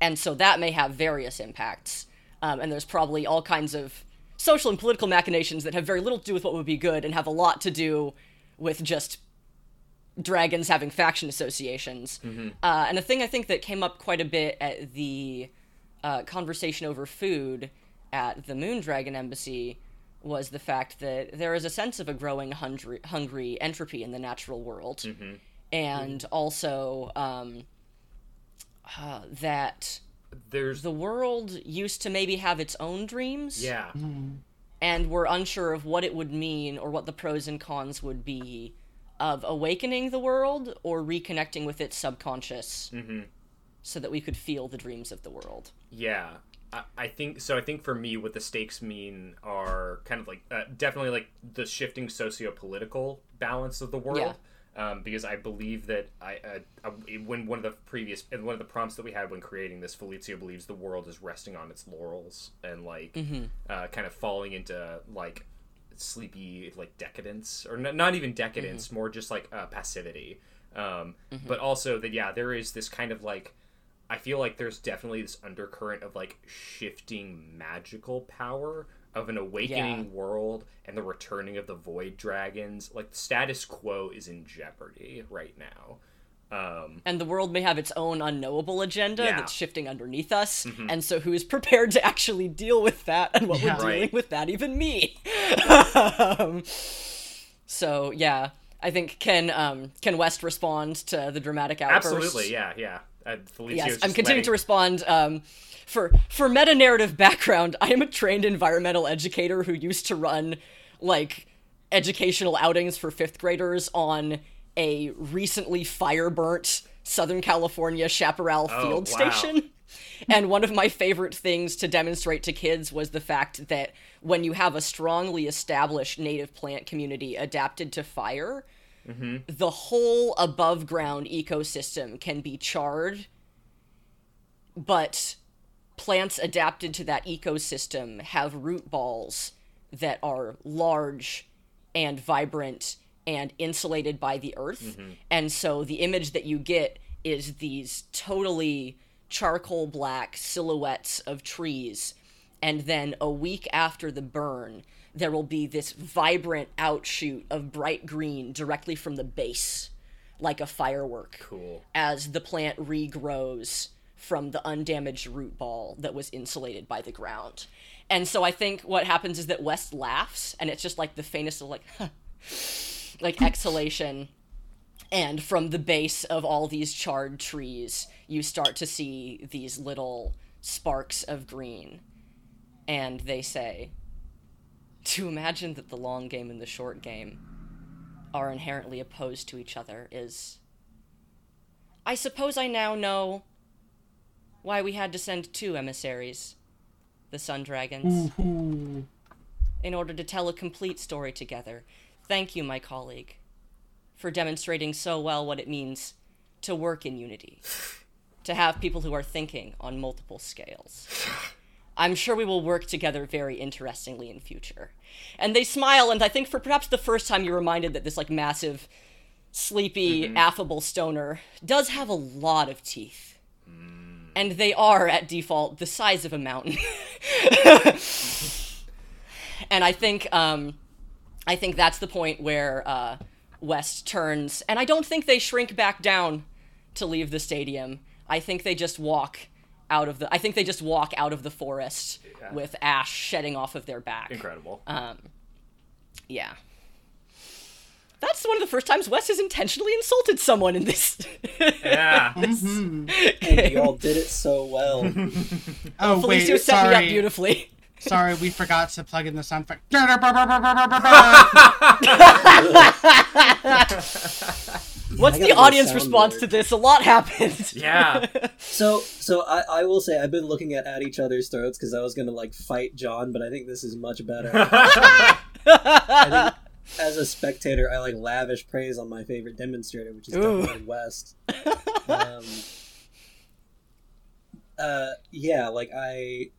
And so that may have various impacts. Um, and there's probably all kinds of social and political machinations that have very little to do with what would be good and have a lot to do with just dragons having faction associations. Uh, and a thing I think that came up quite a bit at the uh, conversation over food at the Moondragon Embassy was the fact that there is a sense of a growing hungry, hungry entropy in the natural world. And also um, uh, that There's the world used to maybe have its own dreams. yeah. and we're unsure of what it would mean or what the pros and cons would be of awakening the world or reconnecting with its subconscious so that we could feel the dreams of the world. Yeah, I, I think so. I think for me, what the stakes mean are kind of like uh, definitely like the shifting socio-political balance of the world. Um, because I believe that I, uh, I when one of the previous and one of the prompts that we had when creating this, Felicio believes the world is resting on its laurels and like uh, kind of falling into like sleepy like decadence or n- not even decadence, more just like uh, passivity. Um, But also that yeah, there is this kind of like I feel like there's definitely this undercurrent of like shifting magical power of an awakening Yeah. world and the returning of the void dragons. Like the status quo is in jeopardy right now. Um, And the world may have its own unknowable agenda Yeah. that's shifting underneath us. And so who's prepared to actually deal with that and what Yeah. we're dealing Right. with that? Even me. um, so yeah, I think can um, can West respond to the dramatic outburst? absolutely, yeah, yeah. Uh, Yes, I'm continuing letting- to respond. Um, for for meta narrative background, I am a trained environmental educator who used to run like educational outings for fifth graders on a recently fire burnt Southern California Chaparral field wow. station. And one of my favorite things to demonstrate to kids was the fact that when you have a strongly established native plant community adapted to fire, Mm-hmm. the whole above ground ecosystem can be charred, but plants adapted to that ecosystem have root balls that are large and vibrant and insulated by the earth. Mm-hmm. And so the image that you get is these totally charcoal black silhouettes of trees. And then a week after the burn, there will be this vibrant outshoot of bright green directly from the base, like a firework Cool. as the plant regrows from the undamaged root ball that was insulated by the ground. And so I think what happens is that West laughs, and it's just like the faintest of like, like exhalation. And from the base of all these charred trees, you start to see these little sparks of green. And they say, to imagine that the long game and the short game are inherently opposed to each other is I suppose I now know why we had to send two emissaries, the Sun Dragons, in order to tell a complete story together. Thank you, my colleague, for demonstrating so well what it means to work in unity, to have people who are thinking on multiple scales. I'm sure we will work together very interestingly in future. And they smile, and I think for perhaps the first time you're reminded that this like massive, sleepy, affable stoner does have a lot of teeth. And they are, at default, the size of a mountain. and I think, um, I think that's the point where uh, West turns, and I don't think they shrink back down to leave the stadium. I think they just walk out of the. I think they just walk out of the forest with ash shedding off of their back. Incredible. Um, yeah. That's one of the first times Wes has intentionally insulted someone in this. yeah. Mm-hmm. And y'all did it so well. Oh wait, Felicio set me up sorry. beautifully. Sorry, we forgot to plug in the sound effect. What's the audience soundboard. response to this? A lot happened. Yeah. So, so I, I will say I've been looking at at each other's throats because I was gonna like fight John, but I think this is much better. Think as a spectator, I like lavish praise on my favorite demonstrator, which is Ooh. definitely West. Um, uh, yeah, like I,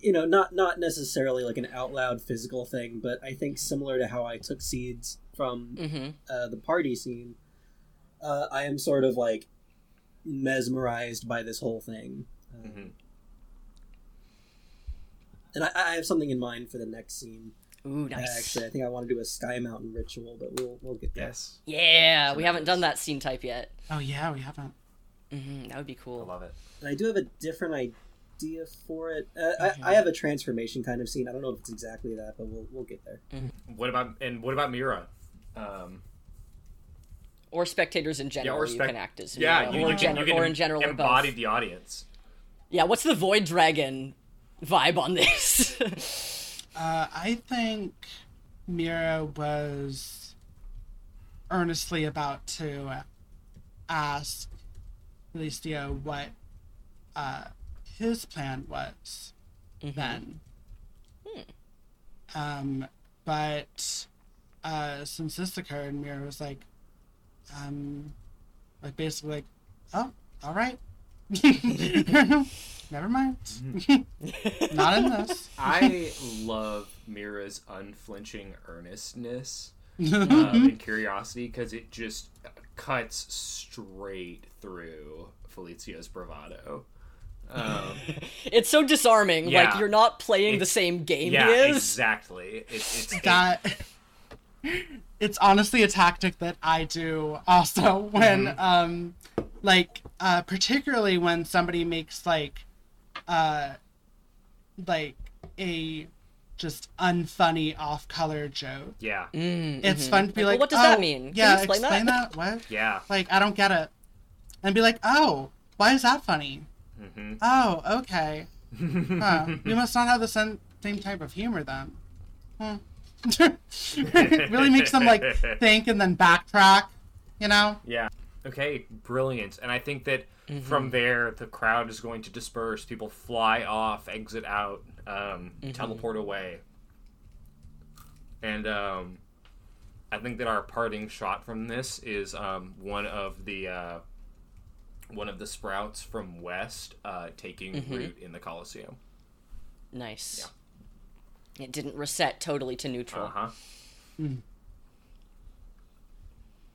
you know, not not necessarily like an out loud physical thing, but I think similar to how I took seeds from hmm uh, the party scene, uh, I am sort of like mesmerized by this whole thing. Uh, Mhm. And I, I have something in mind for the next scene. Ooh, Uh, nice. Actually, I think I want to do a Sky Mountain ritual, but we'll we'll get there. Yes. Yeah, we haven't done that scene type yet. oh yeah, we haven't. hmm that would be cool. I love it. And I do have a different idea for it. Uh, Mm-hmm. I, I have a transformation kind of scene. I don't know if it's exactly that, but we'll we'll get there. What about and what about Mira? Um, or spectators in Yeah, general. or you can act as yeah, Mira, you, or, you gen- can, you can or in general or embody both. the audience. Yeah, what's the Void Dragon vibe on this? Uh, I think Mira was earnestly about to ask Felicio what uh, his plan was then. Um, but uh, since this occurred, Mira was like, um, like basically like, oh, all right. Never mind. Not in this. I love Mira's unflinching earnestness um, and curiosity because it just cuts straight through Felicio's bravado. Um, it's so disarming. Yeah. Like you're not playing the same game yeah, he is. exactly. It's it's that it's honestly a tactic that I do also when um like uh particularly when somebody makes like uh like a just unfunny off color joke. yeah, It's fun to be Like, like, well, what does that "Oh, mean? Can you Yeah, explain that?" that? What? yeah. Like I don't get it. And be like, "Oh, why is that funny?" Mm-hmm. Oh, okay. huh. We must not have the same, same type of humor then. Hmm. really makes them like think and then backtrack, you know? Yeah. Okay, brilliant. And I think that from there, the crowd is going to disperse. People fly off, exit out, um, teleport away. And um, I think that our parting shot from this is um, one of the uh, one of the sprouts from West uh, taking root in the Coliseum. Nice. It didn't reset totally to neutral. Uh huh.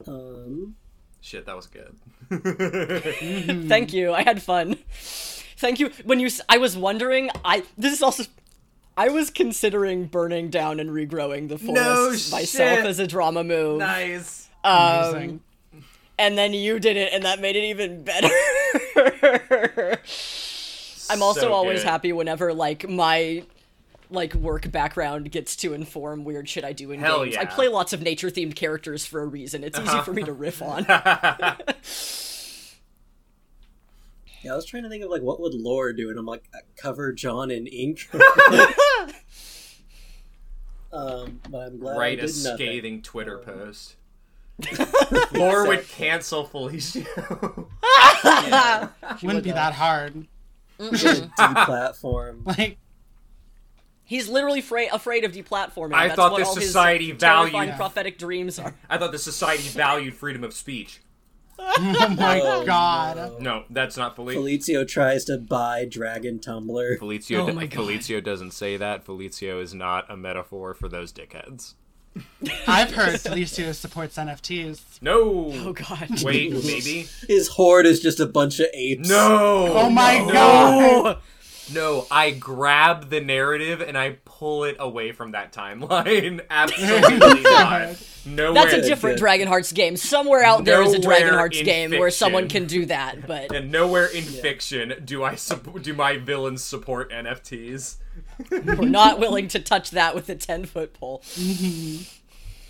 Um, Shit, that was good. Thank you. I had fun. Thank you. When you, I was wondering. I this is also. I was considering burning down and regrowing the forest myself shit. as a drama move. nice. Um, Amazing. and then you did it, and that made it even better. I'm also So always happy whenever like my like work background gets to inform weird shit I do in Hell games. I play lots of nature themed characters for a reason. It's easy for me to riff on. yeah, I was trying to think of like what would Lore do, and I'm like, uh, cover John in ink. um, but I'm glad I Write did a nothing. scathing Twitter post. Lore would cancel Felicio. Wouldn't be that hard. Deplatform. Like, He's literally fra- afraid of deplatforming. I That's thought what this all society terrifying valued- prophetic dreams are. I thought the society valued freedom of speech. oh my Oh, god. no. No, that's not Felicio. Felicio tries to buy Dragon Tumblr. Felicio, Oh my God. Felicio doesn't say that. Felicio is not a metaphor for those dickheads. I've heard Felicio supports NFTs. No. Oh god. Wait, maybe. His hoard is just a bunch of apes. No. Oh my no. god. No, I grab the narrative and I pull it away from that timeline. Absolutely not. Nowhere. That's a different good. Dragon Hearts game. Somewhere out there is a Dragonhearts in game where someone can do that, but And nowhere in fiction do I sup- do my villains support NFTs. we're not willing to touch that with a 10 foot pole. The,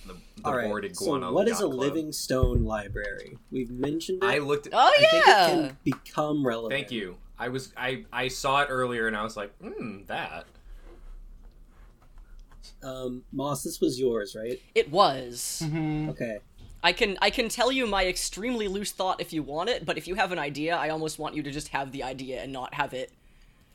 the All right. So, what is a club. living stone library? We've mentioned it. I looked. Oh, I think yeah. it can become relevant. Thank you. I was I I saw it earlier and I was like, hmm, that. Um, Moss, this was yours, right? It was. Mm-hmm. Okay. I can I can tell you my extremely loose thought if you want it, but if you have an idea, I almost want you to just have the idea and not have it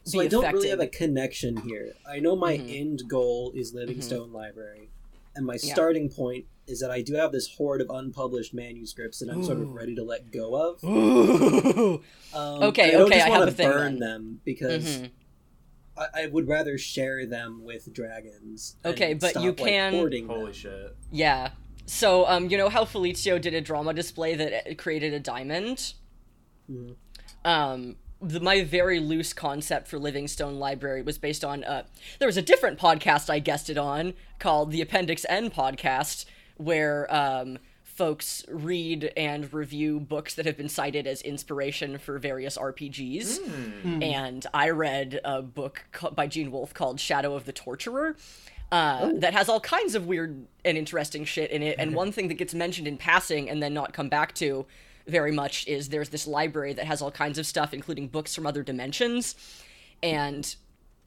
So be I don't affected. really have a connection here. I know my Mm-hmm. end goal is Livingstone Library, and my starting point is that I do have this hoard of unpublished manuscripts that I'm sort of ready to let go of. Um, Okay, I don't okay, just I want have to a thing burn them because Mhm. I, I would rather share them with dragons. Okay, but you stop, like, can- hoarding Holy them. shit. Yeah. So, um, you know how Felicio did a drama display that uh, created a diamond? Mhm. Um, the, my very loose concept for Livingstone Library was based on, uh, there was a different podcast I guested on called the Appendix N podcast, where, um, folks read and review books that have been cited as inspiration for various RPGs. And I read a book ca- by Gene Wolfe called Shadow of the Torturer. uh, Oh. that has all kinds of weird and interesting shit in it. And one thing that gets mentioned in passing and then not come back to very much is there's this library that has all kinds of stuff, including books from other dimensions. And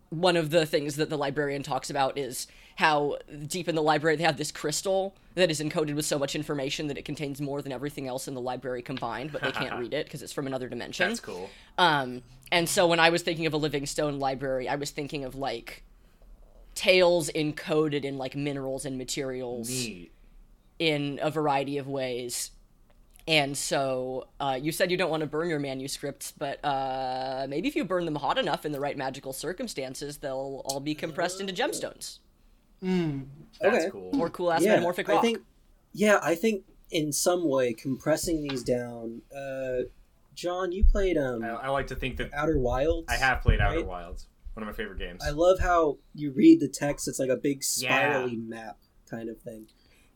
one of the things that the librarian talks about is how deep in the library they have this crystal that is encoded with so much information that it contains more than everything else in the library combined, but they can't read it because it's from another dimension. That's cool. Um, and so when I was thinking of a Livingstone library, I was thinking of like tales encoded in like minerals and materials Neat. in a variety of ways. And so uh, you said you don't want to burn your manuscripts, but uh, maybe if you burn them hot enough in the right magical circumstances, they'll all be compressed into gemstones That's Okay. cool. or cool ass yeah, metamorphic rock. I think, yeah, I think in some way compressing these down. Uh, John, you played um, I, I like to think that Outer Wilds. I have played Outer? Wilds. One of my favorite games. I love how you read the text. It's like a big Yeah. spirally map kind of thing.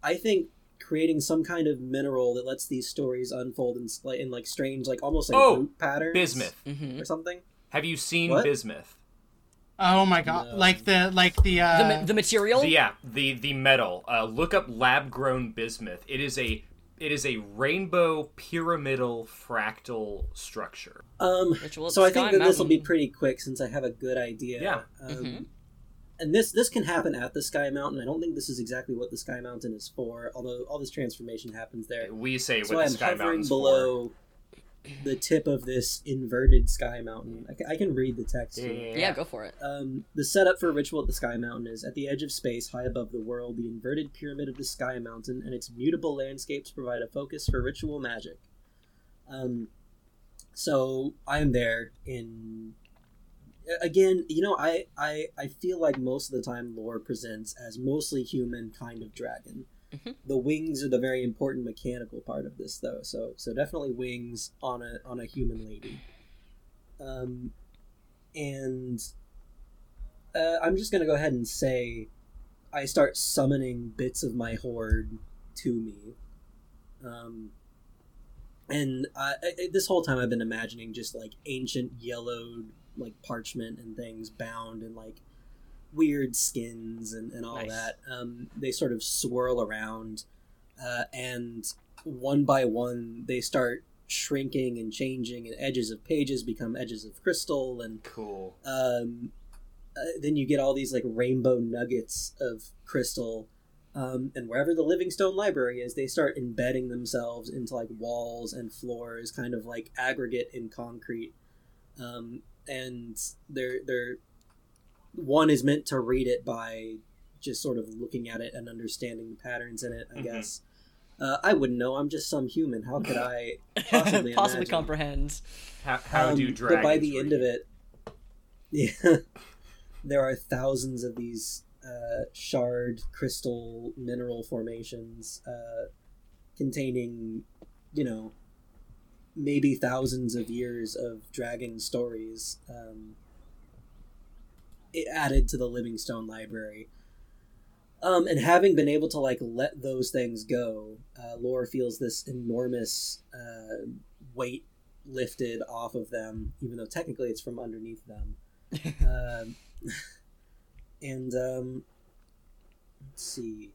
I think creating some kind of mineral that lets these stories unfold in, like in like strange, like almost like Oh, root patterns, Bismuth. Mhm. or something. Have you seen What? bismuth? Oh my god! No. Like the like the uh, the, ma- the material? The, yeah, the the metal. Uh, look up lab grown bismuth. It is a it is a rainbow pyramidal fractal structure. Um, so I think that this will be pretty quick since I have a good idea. Yeah. Um, Mhm. And this this can happen at the Sky Mountain. I don't think this is exactly what the Sky Mountain is for, although all this transformation happens there. We say So what I'm the Sky hovering Mountain's below the tip of this inverted Sky Mountain. I can, I can read the text. for. here. yeah, go for it. Um, the setup for Ritual at the Sky Mountain is at the edge of space, high above the world, the inverted pyramid of the Sky Mountain and its mutable landscapes provide a focus for ritual magic. Um, so I'm there in. Again, you know, I, I I feel like most of the time lore presents as mostly human kind of dragon. Mhm. The wings are the very important mechanical part of this, though. So so definitely wings on a on a human lady. Um, and uh, I'm just gonna go ahead and say I start summoning bits of my hoard to me. Um, and I, this whole time I've been imagining just like ancient yellowed like parchment and things bound in like weird skins and, and all Nice. that. Um, they sort of swirl around, uh, and one by one they start shrinking and changing, and edges of pages become edges of crystal, and Cool. um, uh, then you get all these like rainbow nuggets of crystal um, and wherever the livingstone library is they start embedding themselves into like walls and floors kind of like aggregate in concrete um, and they're they're one is meant to read it by just sort of looking at it and understanding the patterns in it i Mhm. guess uh, i wouldn't know i'm just some human how could i possibly, Possibly imagine? comprehend. How, how do Um, dragons? But by the end of it, yeah, there are thousands of these uh, shard crystal mineral formations uh, containing, you know, maybe thousands of years of dragon stories um, it added to the Livingstone library. Um, and having been able to like let those things go, uh, Laura feels this enormous uh, weight lifted off of them, even though technically it's from underneath them. um, and um, let's see.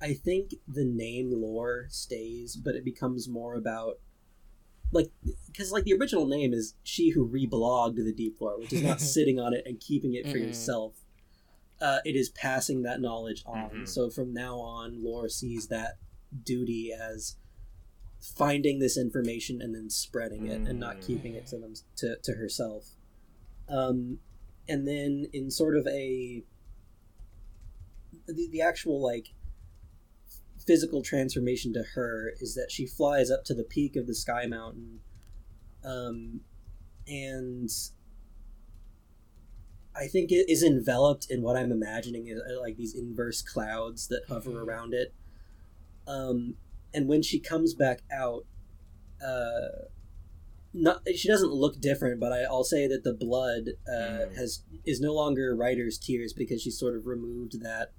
I think the name lore stays, but it becomes more about like because like the original name is she who reblogged the deep lore, which is not sitting on it and keeping it for Mm-mm. yourself. Uh, it is passing that knowledge on. Mhm. So from now on, lore sees that duty as finding this information and then spreading it and not Mm. keeping it to them to, to herself um and then in sort of a the, the actual like physical transformation to her is that she flies up to the peak of the sky mountain um and I think it is enveloped in what I'm imagining is uh, like these inverse clouds that hover Mhm. around it. Um, and when she comes back out, uh, not she doesn't look different, but I, I'll say that the blood uh, Mm. has is no longer writer's tears because she sort of removed that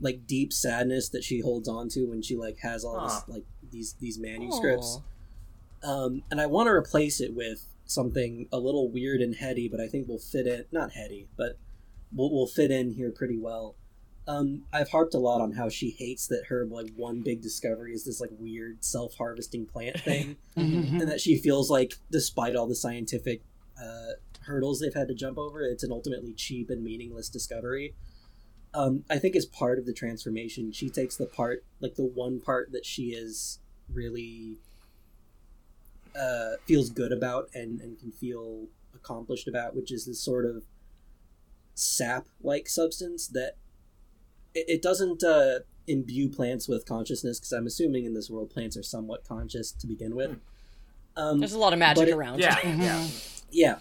like deep sadness that she holds on to when she like has all Huh. this like these these manuscripts Aw. um, and I want to replace it with something a little weird and heady, but I think will fit in. Not heady, but will will fit in here pretty well. Um, I've harped a lot on how she hates that her like one big discovery is this like weird self harvesting plant thing, Mhm. and that she feels like despite all the scientific uh, hurdles they've had to jump over, it's an ultimately cheap and meaningless discovery. Um, I think is part of the transformation, she takes the part like the one part that she is really uh, feels good about and, and can feel accomplished about, which is this sort of sap like substance that it, it doesn't uh, imbue plants with consciousness because I'm assuming in this world plants are somewhat conscious to begin with. Um, There's a lot of magic it- around. Yeah, yeah. yeah,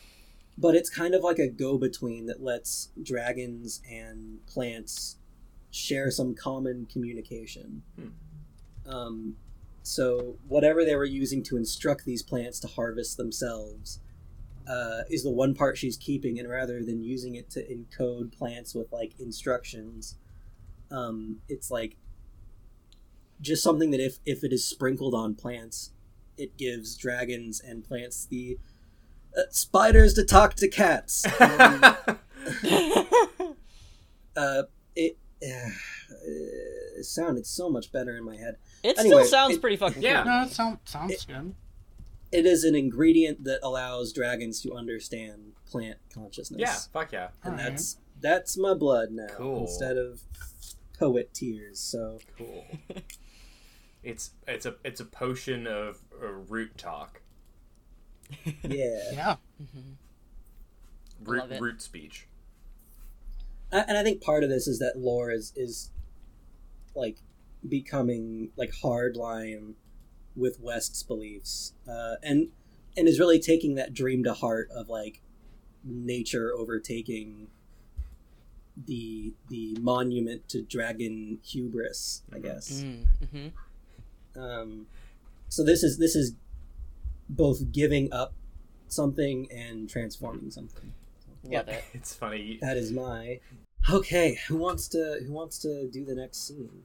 but it's kind of like a go between that lets dragons and plants share some common communication. Um, so whatever they were using to instruct these plants to harvest themselves uh, is the one part she's keeping, and rather than using it to encode plants with like instructions, um, it's like just something that if if it is sprinkled on plants, it gives dragons and plants the uh, spiders to talk to cats. Um, uh, it, uh, it sounded so much better in my head. It Anyway, still sounds it- pretty fucking Yeah. cool. No, it sound, sounds good. It is an ingredient that allows dragons to understand plant consciousness. yeah, fuck yeah. and Alright. that's that's my blood now Cool. instead of poet tears. So Cool. it's it's a it's a potion of uh, root talk, yeah, Yeah. root love it. root speech. A- and I think part of this is that Lore is is like becoming like hardline with West's beliefs, uh, and and is really taking that dream to heart of like nature overtaking the the monument to dragon hubris, I guess. Mm-hmm. Um, so this is this is both giving up something and transforming something. Yeah, it. It's funny. That is my okay. Who wants to who wants to do the next scene?